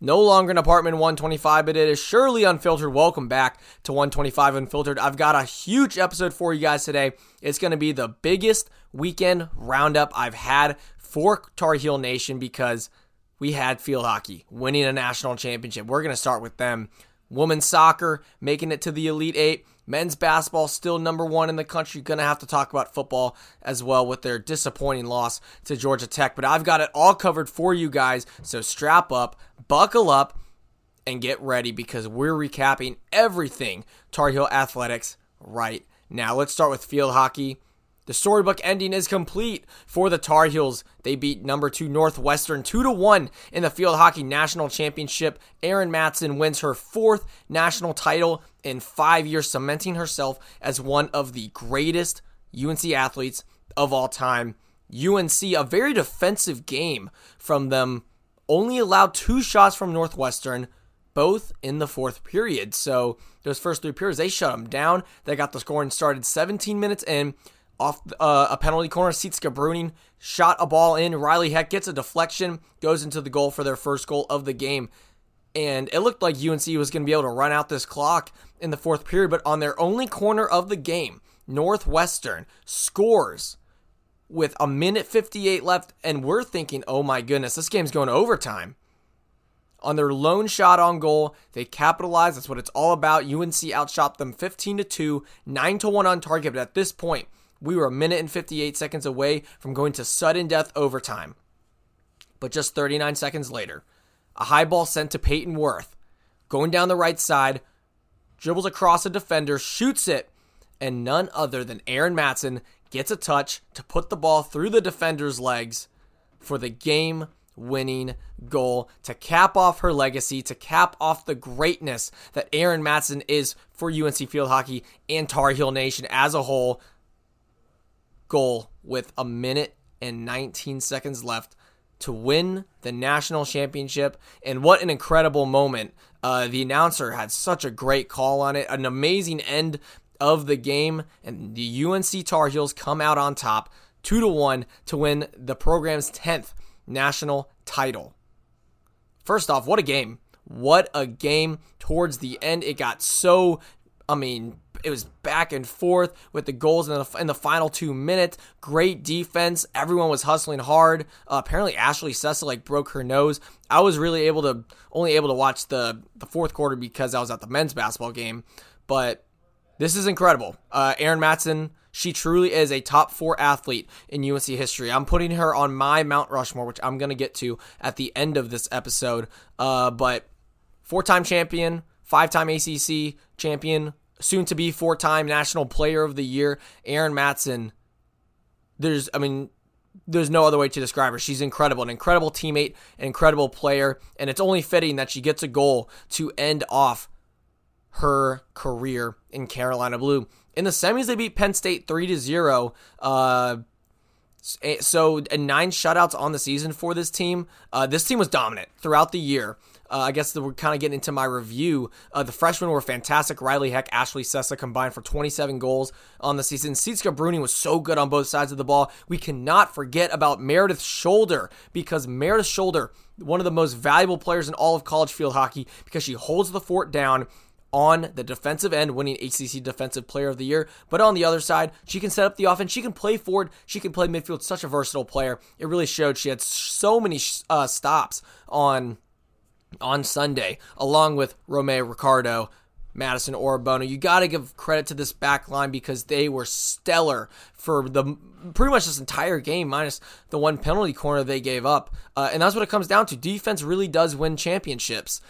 No longer an apartment 125, but it is surely unfiltered. Welcome back to 125 Unfiltered. I've got a huge episode for you guys today. It's going to be the biggest weekend roundup I've had for Tar Heel Nation because we had field hockey winning a national championship. We're going to start with them. Women's soccer making it to the Elite Eight. Men's basketball still number one in the country. Gonna have to talk about football as well with their disappointing loss to Georgia Tech. But I've got it all covered for you guys. So strap up, buckle up, and get ready because we're recapping everything Tar Heel Athletics right now. Let's start with field hockey. The storybook ending is complete for the Tar Heels. They beat number two Northwestern 2 to 1 in the Field Hockey National Championship. Erin Matson wins her fourth national title in five years, cementing herself as one of the greatest UNC athletes of all time. UNC, a very defensive game from them, only allowed two shots from Northwestern, both in the fourth period. So those first three periods, they shut them down. They got the scoring started 17 minutes in off uh, a penalty corner. Sietske Bruning shot a ball in. Riley Heck gets a deflection, goes into the goal for their first goal of the game. And it looked like UNC was going to be able to run out this clock in the fourth period, but on their only corner of the game, Northwestern scores with a minute 58 left, and we're thinking, oh my goodness, this game's going to overtime. On their lone shot on goal, they capitalize. That's what it's all about. UNC outshot them 15 to 2, 9 to 1 on target. But at this point, we were a minute and 58 seconds away from going to sudden death overtime. But just 39 seconds later, a high ball sent to Paityn Wirth, going down the right side, dribbles across a defender, shoots it, and none other than Erin Matson gets a touch to put the ball through the defender's legs for the game winning goal to cap off her legacy, to cap off the greatness that Erin Matson is for UNC Field Hockey and Tar Heel Nation as a whole goal with a minute and 19 seconds left to win the national championship. And what an incredible moment. Uh, the announcer had such a great call on it, an amazing end of the game. And the UNC Tar Heels come out on top, 2 to 1, to win the program's 10th national title. First off, what a game. What a game towards the end. It got so, I mean, it was back and forth with the goals in the, in the final two minutes. Great defense. Everyone was hustling hard. Uh, apparently, Ashley Sessa like broke her nose. I was really able to only able to watch the the fourth quarter because I was at the men's basketball game. But this is incredible. Uh, Erin Matson. She truly is a top four athlete in UNC history. I'm putting her on my Mount Rushmore, which I'm going to get to at the end of this episode. Uh, but four time champion, five time ACC champion, soon to be four time National Player of the Year, Erin Matson. There's, I mean, there's no other way to describe her. She's incredible, an incredible teammate, an incredible player, and it's only fitting that she gets a goal to end off her career in Carolina Blue. In the semis, they beat Penn State 3 to 0. Uh, so, and nine shutouts on the season for this team. Uh, this team was dominant throughout the year. Uh, I guess we're kind of getting into my review. Uh, the freshmen were fantastic. Riley Heck, Ashley Sessa combined for 27 goals on the season. Sietske Bruning was so good on both sides of the ball. We cannot forget about Meredith Sholder because Meredith Sholder, one of the most valuable players in all of college field hockey, because she holds the fort down on the defensive end, winning ACC Defensive Player of the Year. But on the other side, she can set up the offense. She can play forward. She can play midfield. Such a versatile player. It really showed. She had so many uh, stops on on Sunday, along with Romea Riccardo, Madison Orbono. You got to give credit to this back line because they were stellar for the pretty much this entire game, minus the one penalty corner they gave up. Uh, and that's what it comes down to. Defense really does win championships.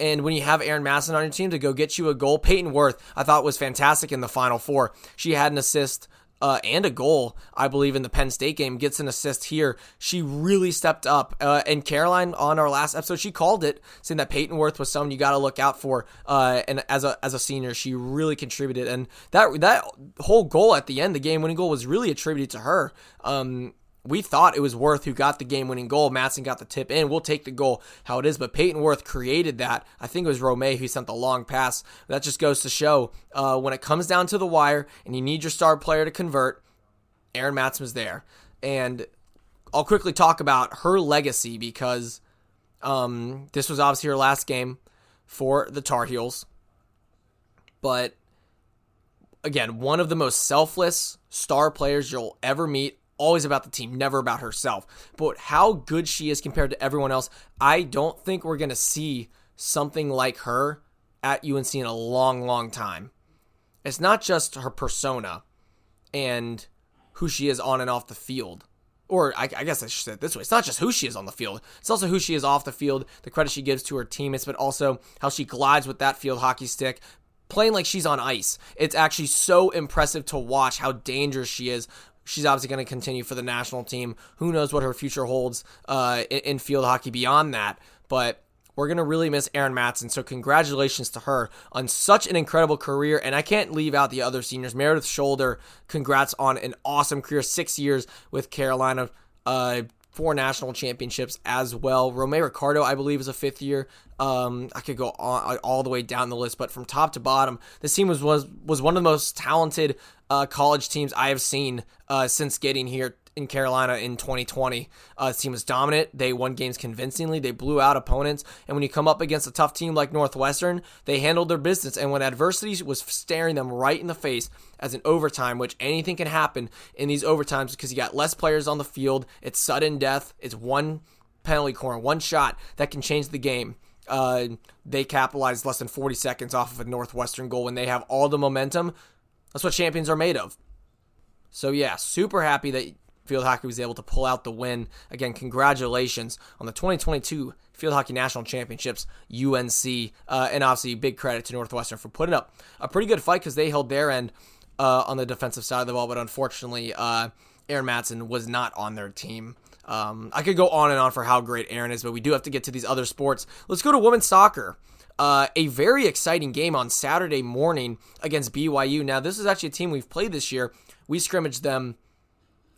And when you have Erin Matson on your team to go get you a goal, Paityn Wirth, I thought was fantastic in the final four. She had an assist uh, and a goal, I believe, in the Penn State game, gets an assist here. She really stepped up. Uh, and Caroline, on our last episode, she called it, saying that Paityn Wirth was someone you got to look out for. Uh, and as a as a senior, she really contributed. And that that whole goal at the end, the game winning goal, was really attributed to her. Um, we thought it was Wirth who got the game winning goal. Matson got the tip in. We'll take the goal how it is. But Paityn Wirth created that. I think it was Romea who sent the long pass. That just goes to show uh, when it comes down to the wire and you need your star player to convert, Erin Matson was there. And I'll quickly talk about her legacy because Um, this was obviously her last game for the Tar Heels. But again, one of the most selfless star players you'll ever meet. Always about the team, never about herself. But how good she is compared to everyone else, I don't think we're going to see something like her at UNC in a long, long time. It's not just her persona and who she is on and off the field. Or I, I, guess I should say it this way. It's not just who she is on the field. It's also who she is off the field, the credit she gives to her teammates, but also how she glides with that field hockey stick, playing like she's on ice. It's actually so impressive to watch how dangerous she is. She's obviously going to continue for the national team. Who knows what her future holds uh, in, in field hockey beyond that? But we're going to really miss Erin Matson. So, congratulations to her on such an incredible career. And I can't leave out the other seniors. Meredith Sholder, congrats on an awesome career. Six years with Carolina. Uh, four national championships as well. Romea Riccardo, I believe, is a fifth year. Um, I could go all, all the way down the list, but from top to bottom, this team was was, was one of the most talented uh, college teams I have seen uh, since getting here in Carolina in 2020. Uh, the team was dominant. They won games convincingly. They blew out opponents. And when you come up against a tough team like Northwestern, they handled their business. And when adversity was staring them right in the face as an overtime, which anything can happen in these overtimes because you got less players on the field, it's sudden death, it's one penalty corner, one shot that can change the game. Uh, they capitalized less than 40 seconds off of a Northwestern goal when they have all the momentum. That's what champions are made of. So, yeah, super happy that field hockey was able to pull out the win. Again, congratulations on the 2022 Field Hockey National Championships, UNC, uh, and obviously big credit to Northwestern for putting up a pretty good fight because they held their end uh, on the defensive side of the ball, but unfortunately, uh, Erin Matson was not on their team. Um, I could go on and on for how great Erin is, but we do have to get to these other sports. Let's go to women's soccer. Uh, a very exciting game on Saturday morning against BYU. Now, this is actually a team we've played this year. We scrimmaged them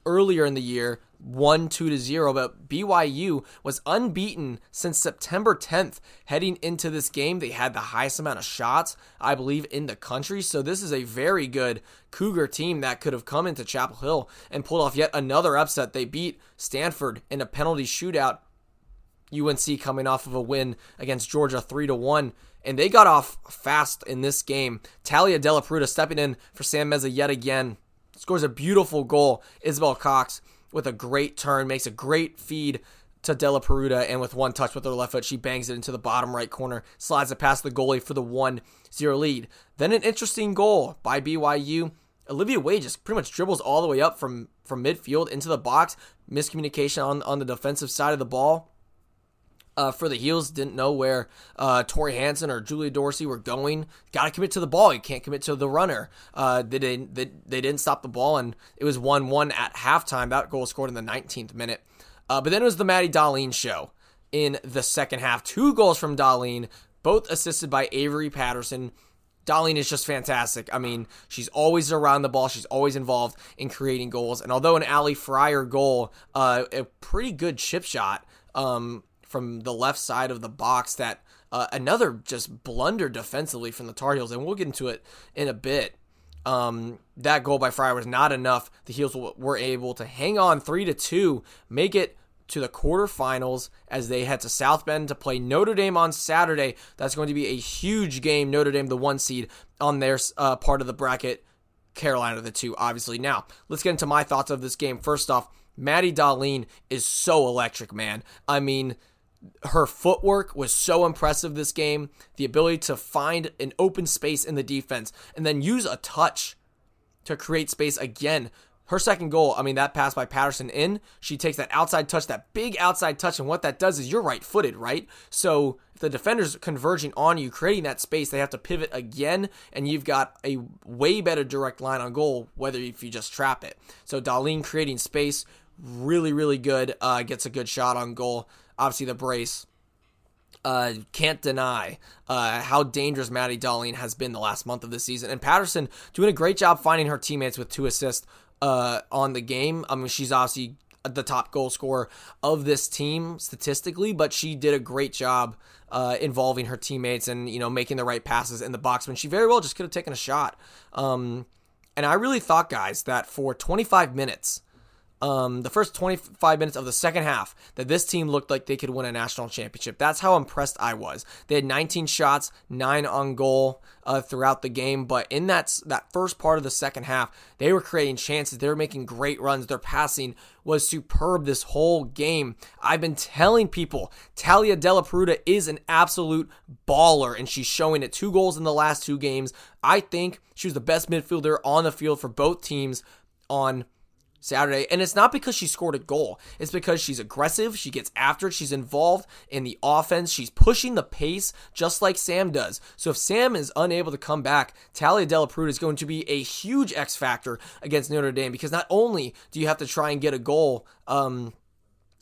earlier in the year, 1 2 to 0, but BYU was unbeaten since September 10th. Heading into this game, they had the highest amount of shots, I believe, in the country. So this is a very good Cougar team that could have come into Chapel Hill and pulled off yet another upset. They beat Stanford in a penalty shootout. UNC coming off of a win against Georgia 3 to 1 and they got off fast in this game. Talia Della Peruta stepping in for Sam Meza yet again scores a beautiful goal. Isabel Cox with a great turn makes a great feed to Della Peruta, and with one touch with her left foot, she bangs it into the bottom right corner, slides it past the goalie for the 1 0 lead. Then an interesting goal by BYU. Olivia Wade just pretty much dribbles all the way up from, from midfield into the box. Miscommunication on, on the defensive side of the ball uh, for the Heels didn't know where uh, Tori Hansen or Julia Dorsey were going. Got to commit to the ball. You can't commit to the runner. Uh, they didn't. They, they, didn't stop the ball, and it was one-one at halftime. That goal scored in the 19th minute. Uh, but then it was the Maddie Dahlien show in the second half. Two goals from Dahlien, both assisted by Avery Patterson. Dahlien is just fantastic. I mean, she's always around the ball. She's always involved in creating goals. And although an Ali Fryer goal, uh, a pretty good chip shot, um, from the left side of the box that uh, another just blunder defensively from the Tar Heels, and we'll get into it in a bit. Um, that goal by Fryer was not enough. The Heels were able to hang on three to two, make it to the quarterfinals as they head to South Bend to play Notre Dame on Saturday. That's going to be a huge game. Notre Dame, the one seed on their uh, part of the bracket. Carolina, the two, obviously. Now, let's get into my thoughts of this game. First off, Maddie Dahlien is so electric, man. I mean, her footwork was so impressive this game. The ability to find an open space in the defense and then use a touch to create space again. Her second goal, I mean, that pass by Patterson in, she takes that outside touch, that big outside touch, and what that does is you're right footed, right? So if the defender's converging on you, creating that space, they have to pivot again, and you've got a way better direct line on goal, whether if you just trap it. So Dahlien creating space, really, really good, uh, gets a good shot on goal obviously the brace. Uh, can't deny uh, how dangerous Maddie Dahlien has been the last month of the season. And Patterson doing a great job finding her teammates with two assists uh, on the game. I mean, she's obviously the top goal scorer of this team statistically, but she did a great job uh, involving her teammates and you know making the right passes in the box when she very well just could have taken a shot. Um, and I really thought, guys, that for 25 minutes um, the first 25 minutes of the second half that this team looked like they could win a national championship. That's how impressed I was. They had 19 shots, nine on goal uh, throughout the game, but in that that first part of the second half, they were creating chances. They were making great runs. Their passing was superb this whole game. I've been telling people Talia Della Peruta is an absolute baller, and she's showing it. Two goals in the last two games. I think she was the best midfielder on the field for both teams on Saturday. And it's not because she scored a goal. It's because she's aggressive. She gets after it. She's involved in the offense. She's pushing the pace just like Sam does. So if Sam is unable to come back, Talia Della Peruta is going to be a huge X factor against Notre Dame because not only do you have to try and get a goal, um,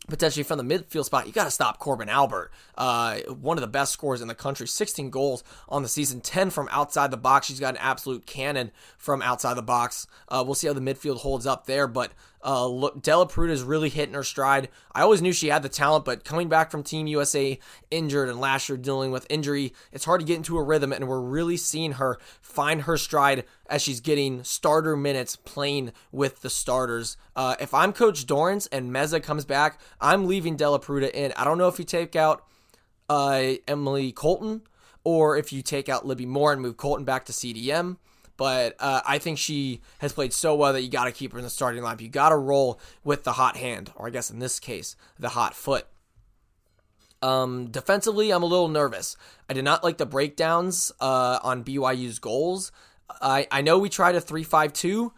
potentially from the midfield spot, you got to stop Korbin Albert, uh, one of the best scorers in the country. 16 goals on the season, 10 from outside the box. She's got an absolute cannon from outside the box. Uh, we'll see how the midfield holds up there, but uh, look, Della really hitting her stride. I always knew she had the talent, but coming back from Team USA injured and last year dealing with injury, it's hard to get into a rhythm, and we're really seeing her find her stride as she's getting starter minutes playing with the starters. Uh, if I'm Coach Dorrance and Meza comes back, I'm leaving Della Peruta in. I don't know if you take out uh, Emily Colton or if you take out Libby Moore and move Colton back to CDM. But uh, I think she has played so well that you got to keep her in the starting lineup. You got to roll with the hot hand, or I guess in this case, the hot foot. Um, defensively, I'm a little nervous. I did not like the breakdowns uh, on BYU's goals. I, I know we tried a 3 5 2,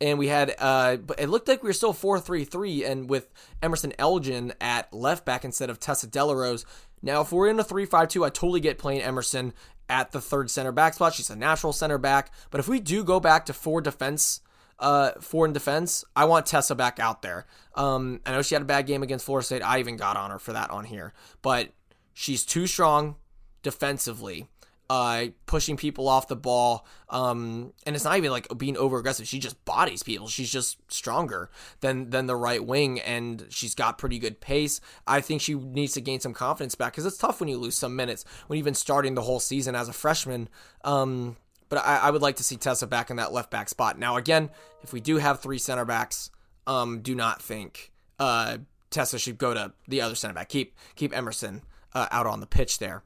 and we had, uh, but it looked like we were still 4 3 3, and with Emerson Elgin at left back instead of Tessa Dellarose. Now, if we're in a 3 5 2, I totally get playing Emerson at the third center back spot. She's a natural center back. But if we do go back to four defense, uh, four in defense, I want Tessa back out there. Um, I know she had a bad game against Florida State. I even got on her for that on here, but she's too strong defensively uh, pushing people off the ball. Um, and it's not even like being over aggressive. She just bodies people. She's just stronger than than the right wing, and she's got pretty good pace. I think she needs to gain some confidence back because it's tough when you lose some minutes when you've been starting the whole season as a freshman. Um, but I, I, would like to see Tessa back in that left back spot. Now, again, if we do have three center backs, um, do not think uh, Tessa should go to the other center back. Keep keep Emerson uh, out on the pitch there.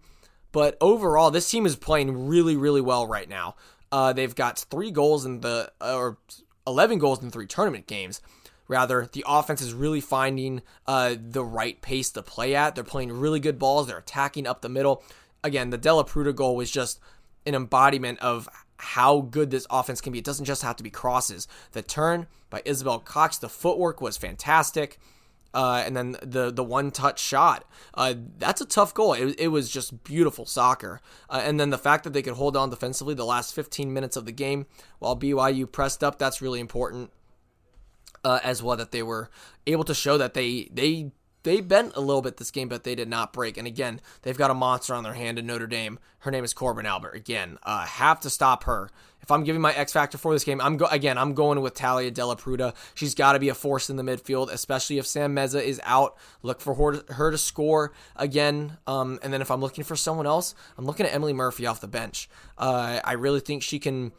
But overall, this team is playing really, really well right now. Uh, they've got three goals in the, or 11 goals in three tournament games. Rather, the offense is really finding uh, the right pace to play at. They're playing really good balls. They're attacking up the middle. Again, the Della Peruta goal was just an embodiment of how good this offense can be. It doesn't just have to be crosses. The turn by Isabel Cox, the footwork was fantastic. Uh, and then the the one touch shot. Uh, that's a tough goal. It, it was just beautiful soccer. Uh, and then the fact that they could hold on defensively the last 15 minutes of the game while BYU pressed up, that's really important uh, as well. That they were able to show that they they they bent a little bit this game, but they did not break. And again, they've got a monster on their hand in Notre Dame. Her name is Korbin Albert. Again, uh, have to stop her. If I'm giving my X factor for this game, I'm go again. I'm going with Talia Della Peruta. She's got to be a force in the midfield, especially if Sam Meza is out. Look for her, her to score again. Um, and then if I'm looking for someone else, I'm looking at Emily Murphy off the bench. Uh, I really think she can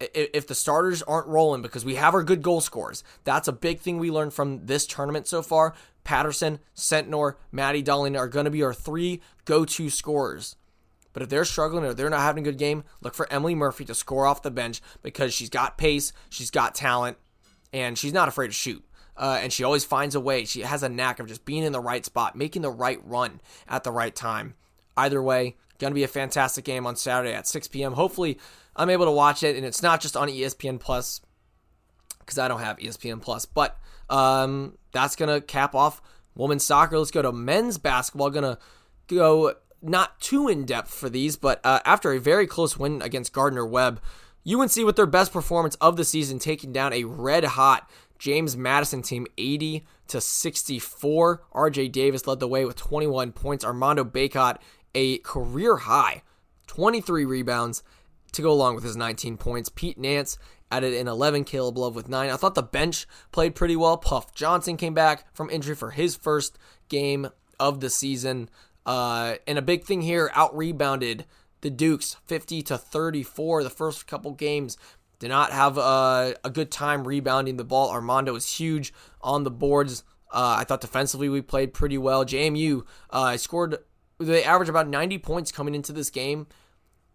if the starters aren't rolling because we have our good goal scores. That's a big thing we learned from this tournament so far. Patterson, Sentnor, Maddie Dahlien are going to be our three go-to scorers. But if they're struggling or they're not having a good game, look for Emily Murphy to score off the bench because she's got pace, she's got talent, and she's not afraid to shoot. Uh, and she always finds a way. She has a knack of just being in the right spot, making the right run at the right time. Either way, going to be a fantastic game on Saturday at 6 p.m. Hopefully, I'm able to watch it, and it's not just on ESPN Plus because I don't have ESPN Plus. But um, that's gonna cap off women's soccer. Let's go to men's basketball. Gonna go not too in depth for these, but uh, after a very close win against Gardner Webb, UNC with their best performance of the season, taking down a red hot James Madison team 80 to 64. RJ Davis led the way with 21 points. Armando Bacot a career high 23 rebounds to go along with his 19 points. Pete Nance added in 11, Caleb Love with 9. I thought the bench played pretty well. Puff Johnson came back from injury for his first game of the season. Uh, and a big thing here, out rebounded the Dukes 50 to 34 the first couple games. did not have a, a good time rebounding the ball. Armando was huge on the boards. Uh, I thought defensively we played pretty well. JMU uh, scored, they averaged about 90 points coming into this game.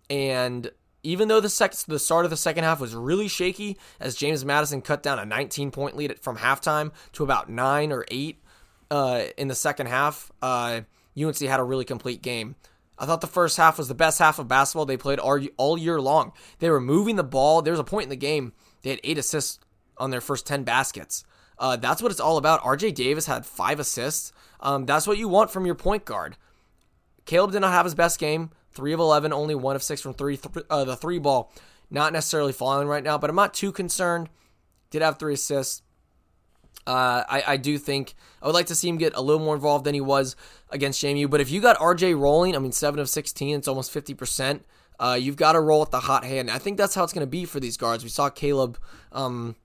And even though the sec- the start of the second half was really shaky, as James Madison cut down a 19 point lead from halftime to about nine or eight uh, in the second half, uh, UNC had a really complete game. I thought the first half was the best half of basketball they played all, year long. They were moving the ball. There was a point in the game they had eight assists on their first 10 baskets. Uh, that's what it's all about. RJ Davis had five assists. Um, that's what you want from your point guard. Caleb did not have his best game. Three of 11, only one of six from three. Th- uh, the three ball, not necessarily falling right now, but I'm not too concerned. Did have three assists. Uh, I, I do think I would like to see him get a little more involved than he was against JMU. But if you got RJ rolling, I mean, 7 of 16, it's almost 50%. Uh, you've got to roll with the hot hand. I think that's how it's going to be for these guards. We saw Caleb, um,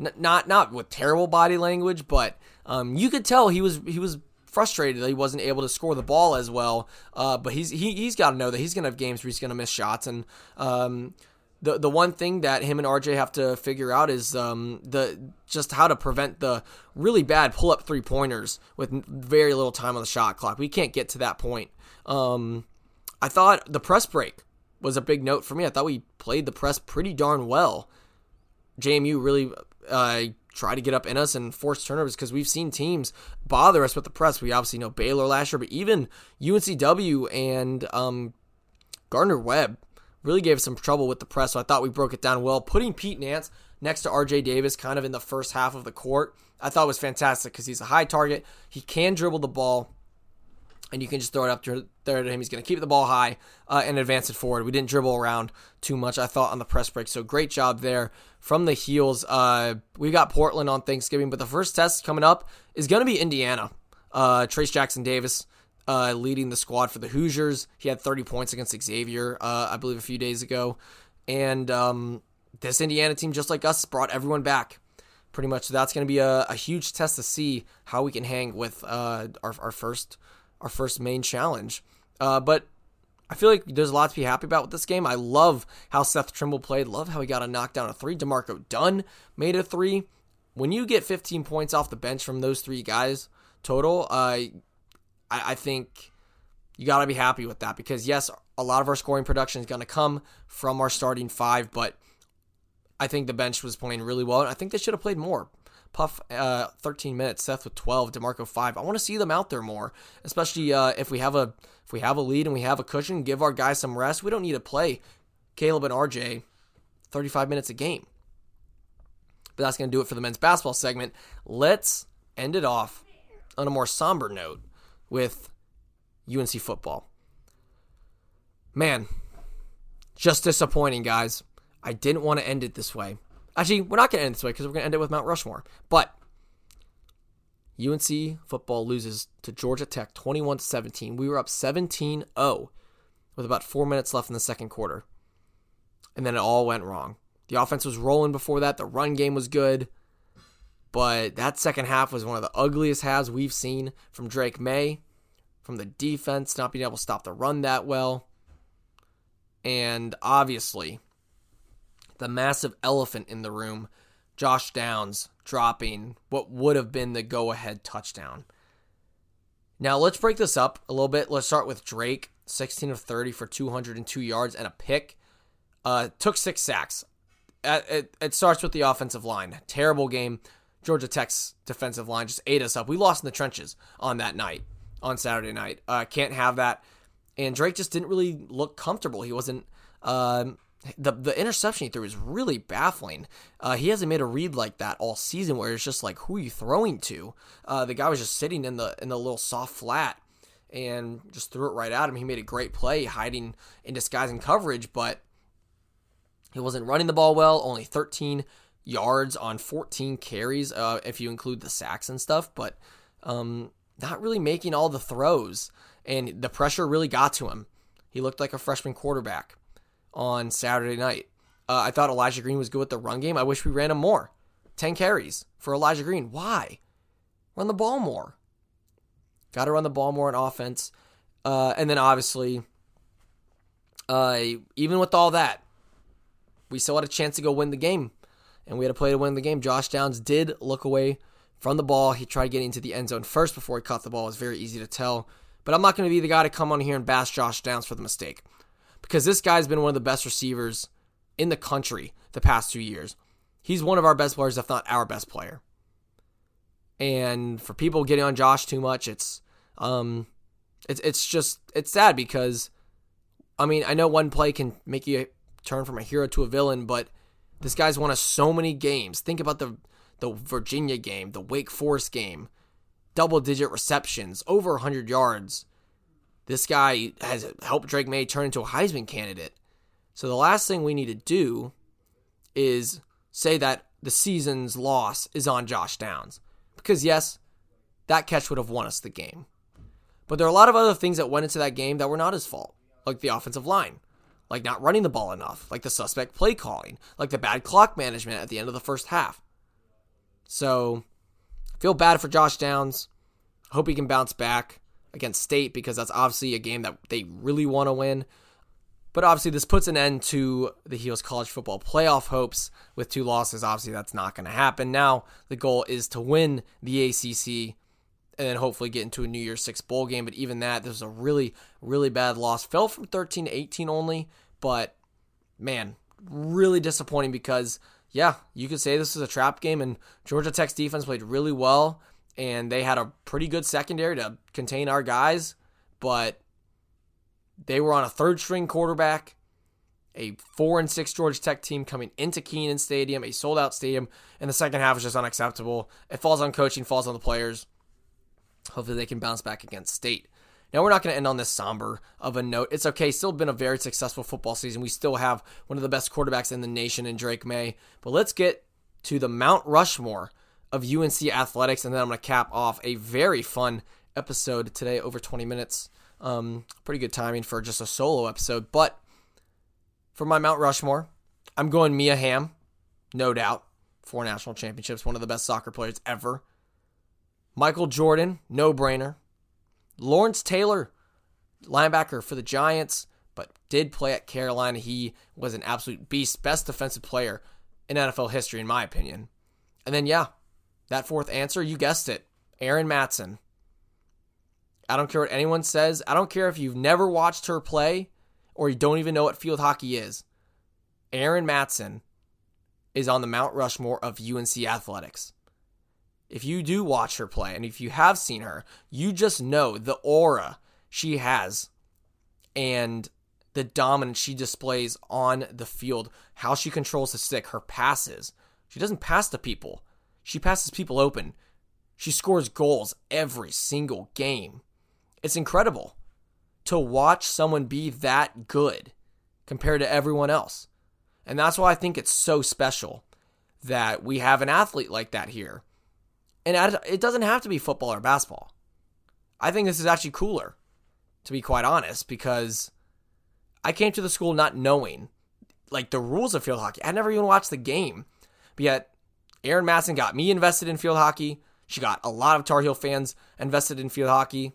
n- not not with terrible body language, but um, you could tell he was he was frustrated that he wasn't able to score the ball as well. Uh, but he's he, he's got to know that he's going to have games where he's going to miss shots. And um, the the one thing that him and RJ have to figure out is um, the just how to prevent the really bad pull up three pointers with very little time on the shot clock. We can't get to that point. Um, I thought the press break was a big note for me. I thought we played the press pretty darn well. JMU really uh, tried to get up in us and force turnovers because we've seen teams bother us with the press. We obviously know Baylor last year, but even UNCW and um, Gardner Webb really gave us some trouble with the press. So I thought we broke it down well. Putting Pete Nance next to RJ Davis kind of in the first half of the court, I thought was fantastic because he's a high target. He can dribble the ball and you can just throw it up there to him. He's going to keep the ball high uh, and advance it forward. We didn't dribble around too much, I thought, on the press break. So great job there from the heels. Uh, we got Portland on Thanksgiving, but the first test coming up is going to be Indiana. Uh, Trayce Jackson Davis uh, leading the squad for the Hoosiers. He had 30 points against Xavier, uh, I believe, a few days ago. And um, this Indiana team, just like us, brought everyone back pretty much. So that's going to be a, a, huge test to see how we can hang with uh, our, our first our first main challenge. Uh, but I feel like there's a lot to be happy about with this game. I love how Seth Trimble played. Love how he got a knockdown a three. D'Marco Dunn made a three. When you get 15 points off the bench from those three guys total, uh, I, I think you got to be happy with that because yes, a lot of our scoring production is going to come from our starting five, but I think the bench was playing really well. And I think they should have played more. Puff uh, 13 minutes, Seth with 12, D'Marco 5. I want to see them out there more, especially uh, if we have a if we have a lead and we have a cushion, give our guys some rest. We don't need to play Caleb and RJ 35 minutes a game. But that's going to do it for the men's basketball segment. Let's end it off on a more somber note with UNC football. Man, just disappointing, guys. I didn't want to end it this way. Actually, we're not going to end this way because we're going to end it with Mount Rushmore. But UNC football loses to Georgia Tech 21 17. We were up 17 0 with about four minutes left in the second quarter. And then it all went wrong. The offense was rolling before that, the run game was good. But that second half was one of the ugliest halves we've seen from Drake Maye, from the defense not being able to stop the run that well. And obviously, the massive elephant in the room, Josh Downs dropping what would have been the go ahead touchdown. Now, let's break this up a little bit. Let's start with Drake 16 of 30 for 202 yards and a pick. Uh, took six sacks. It, it, it starts with the offensive line. Terrible game. Georgia Tech's defensive line just ate us up. We lost in the trenches on that night, on Saturday night. Uh, can't have that. And Drake just didn't really look comfortable. He wasn't um, the the interception he threw is really baffling. Uh, he hasn't made a read like that all season, where it's just like, who are you throwing to? Uh, the guy was just sitting in the in the little soft flat and just threw it right at him. He made a great play, hiding in disguising coverage, but he wasn't running the ball well. Only 13 yards on 14 carries, uh, if you include the sacks and stuff, but um, not really making all the throws. And the pressure really got to him. He looked like a freshman quarterback on Saturday night. Uh, I thought Elijah Green was good with the run game. I wish we ran him more. 10 carries for Elijah Green. Why? Run the ball more. Got to run the ball more in offense. Uh, and then obviously, uh, even with all that, we still had a chance to go win the game, and we had to play to win the game. Josh Downs did look away from the ball. He tried getting into the end zone first before he caught the ball. It was very easy to tell. But I'm not going to be the guy to come on here and bash Josh Downs for the mistake because this guy's been one of the best receivers in the country the past two years. He's one of our best players, if not our best player. And for people getting on Josh too much, it's um, it's it's just it's sad because, I mean, I know one play can make you turn from a hero to a villain, but this guy's won us so many games. Think about the the Virginia game, the Wake Forest game, double digit receptions, over 100 yards. This guy has helped Drake Maye turn into a Heisman candidate. So the last thing we need to do is say that the season's loss is on Josh Downs. Because, yes, that catch would have won us the game. But there are a lot of other things that went into that game that were not his fault, like the offensive line, like not running the ball enough, like the suspect play calling, like the bad clock management at the end of the first half. So, feel bad for Josh Downs. Hope he can bounce back against State because that's obviously a game that they really want to win. But obviously, this puts an end to the Heels college football playoff hopes with two losses. Obviously, that's not going to happen. Now, the goal is to win the ACC and then hopefully get into a New Year's Six bowl game. But even that, this was a really, really bad loss. Fell from 13 to 18 only, but man, really disappointing because, yeah, you could say this is a trap game, and Georgia Tech's defense played really well, and they had a pretty good secondary to contain our guys, but they were on a third string quarterback, a four and six Georgia Tech team coming into Kenan Stadium, a sold out stadium, and the second half was just unacceptable. It falls on coaching, falls on the players. Hopefully they can bounce back against State. Now we're not going to end on this somber of a note. It's okay. Still been a very successful football season. We still have one of the best quarterbacks in the nation in Drake Maye. But let's get to the Mount Rushmore of UNC athletics, and then I'm going to cap off a very fun episode today, over 20 minutes. Um, pretty good timing for just a solo episode. But for my Mount Rushmore, I'm going Mia Hamm, no doubt. Four national championships, one of the best soccer players ever. Michael Jordan, no brainer. Lawrence Taylor, linebacker for the Giants, but did play at Carolina. He was an absolute beast, best defensive player in NFL history, in my opinion. And then, yeah, that fourth answer, you guessed it Erin Matson. I don't care what anyone says. I don't care if you've never watched her play or you don't even know what field hockey is. Erin Matson is on the Mount Rushmore of UNC athletics. If you do watch her play and if you have seen her, you just know the aura she has and the dominance she displays on the field, how she controls the stick, her passes. She doesn't pass to people, she passes people open. She scores goals every single game. It's incredible to watch someone be that good compared to everyone else. And that's why I think it's so special that we have an athlete like that here. And it doesn't have to be football or basketball. I think this is actually cooler, to be quite honest, because I came to the school not knowing like the rules of field hockey. I never even watched the game. But yet, Erin Matson got me invested in field hockey. She got a lot of Tar Heel fans invested in field hockey.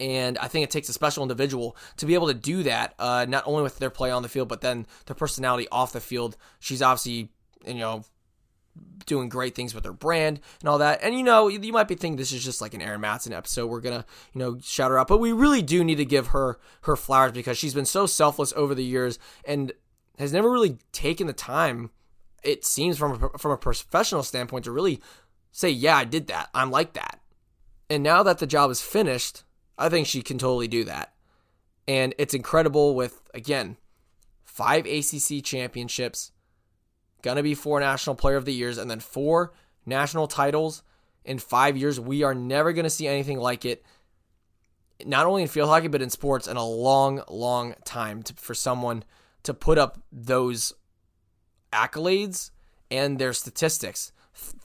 And I think it takes a special individual to be able to do that, uh, not only with their play on the field, but then their personality off the field. She's obviously, you know, doing great things with her brand and all that. And you know, you might be thinking this is just like an Aaron Matson episode. We're gonna, you know, shout her out, but we really do need to give her her flowers because she's been so selfless over the years and has never really taken the time. It seems from a, from a professional standpoint to really say, "Yeah, I did that. I'm like that." And now that the job is finished, I think she can totally do that. And it's incredible with, again, five ACC championships, gonna be four National Player of the Years, and then four national titles in five years. We are never gonna see anything like it, not only in field hockey, but in sports in a long, long time to, for someone to put up those accolades and their statistics.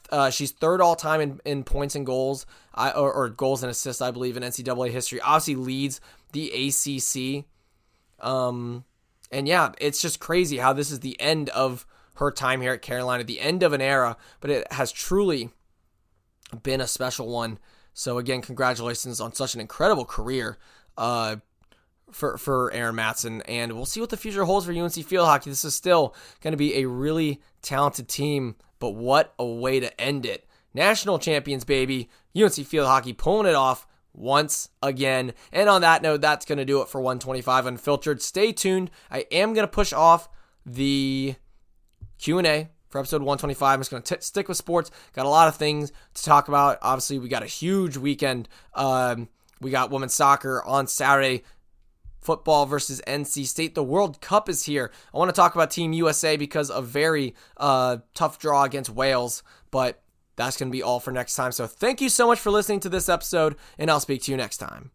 Uh, she's third all time in, in points and goals, I, or, or, goals and assists, I believe, in NCAA history. Obviously, leads the ACC. Um, and yeah, it's just crazy how this is the end of her time here at Carolina, the end of an era, but it has truly been a special one. So again, congratulations on such an incredible career. Uh, for, for Aaron Matson, and we'll see what the future holds for UNC field hockey. This is still going to be a really talented team, but what a way to end it. National champions, baby. UNC field hockey pulling it off once again. And on that note, that's going to do it for 125 Unfiltered. Stay tuned. I am going to push off the Q&A for episode 125. I'm just going to stick with sports. Got a lot of things to talk about. Obviously, we got a huge weekend. Um, we got women's soccer on Saturday football versus NC State. The World Cup is here. I want to talk about Team USA because a very uh, tough draw against Wales, but that's going to be all for next time. So thank you so much for listening to this episode, and I'll speak to you next time.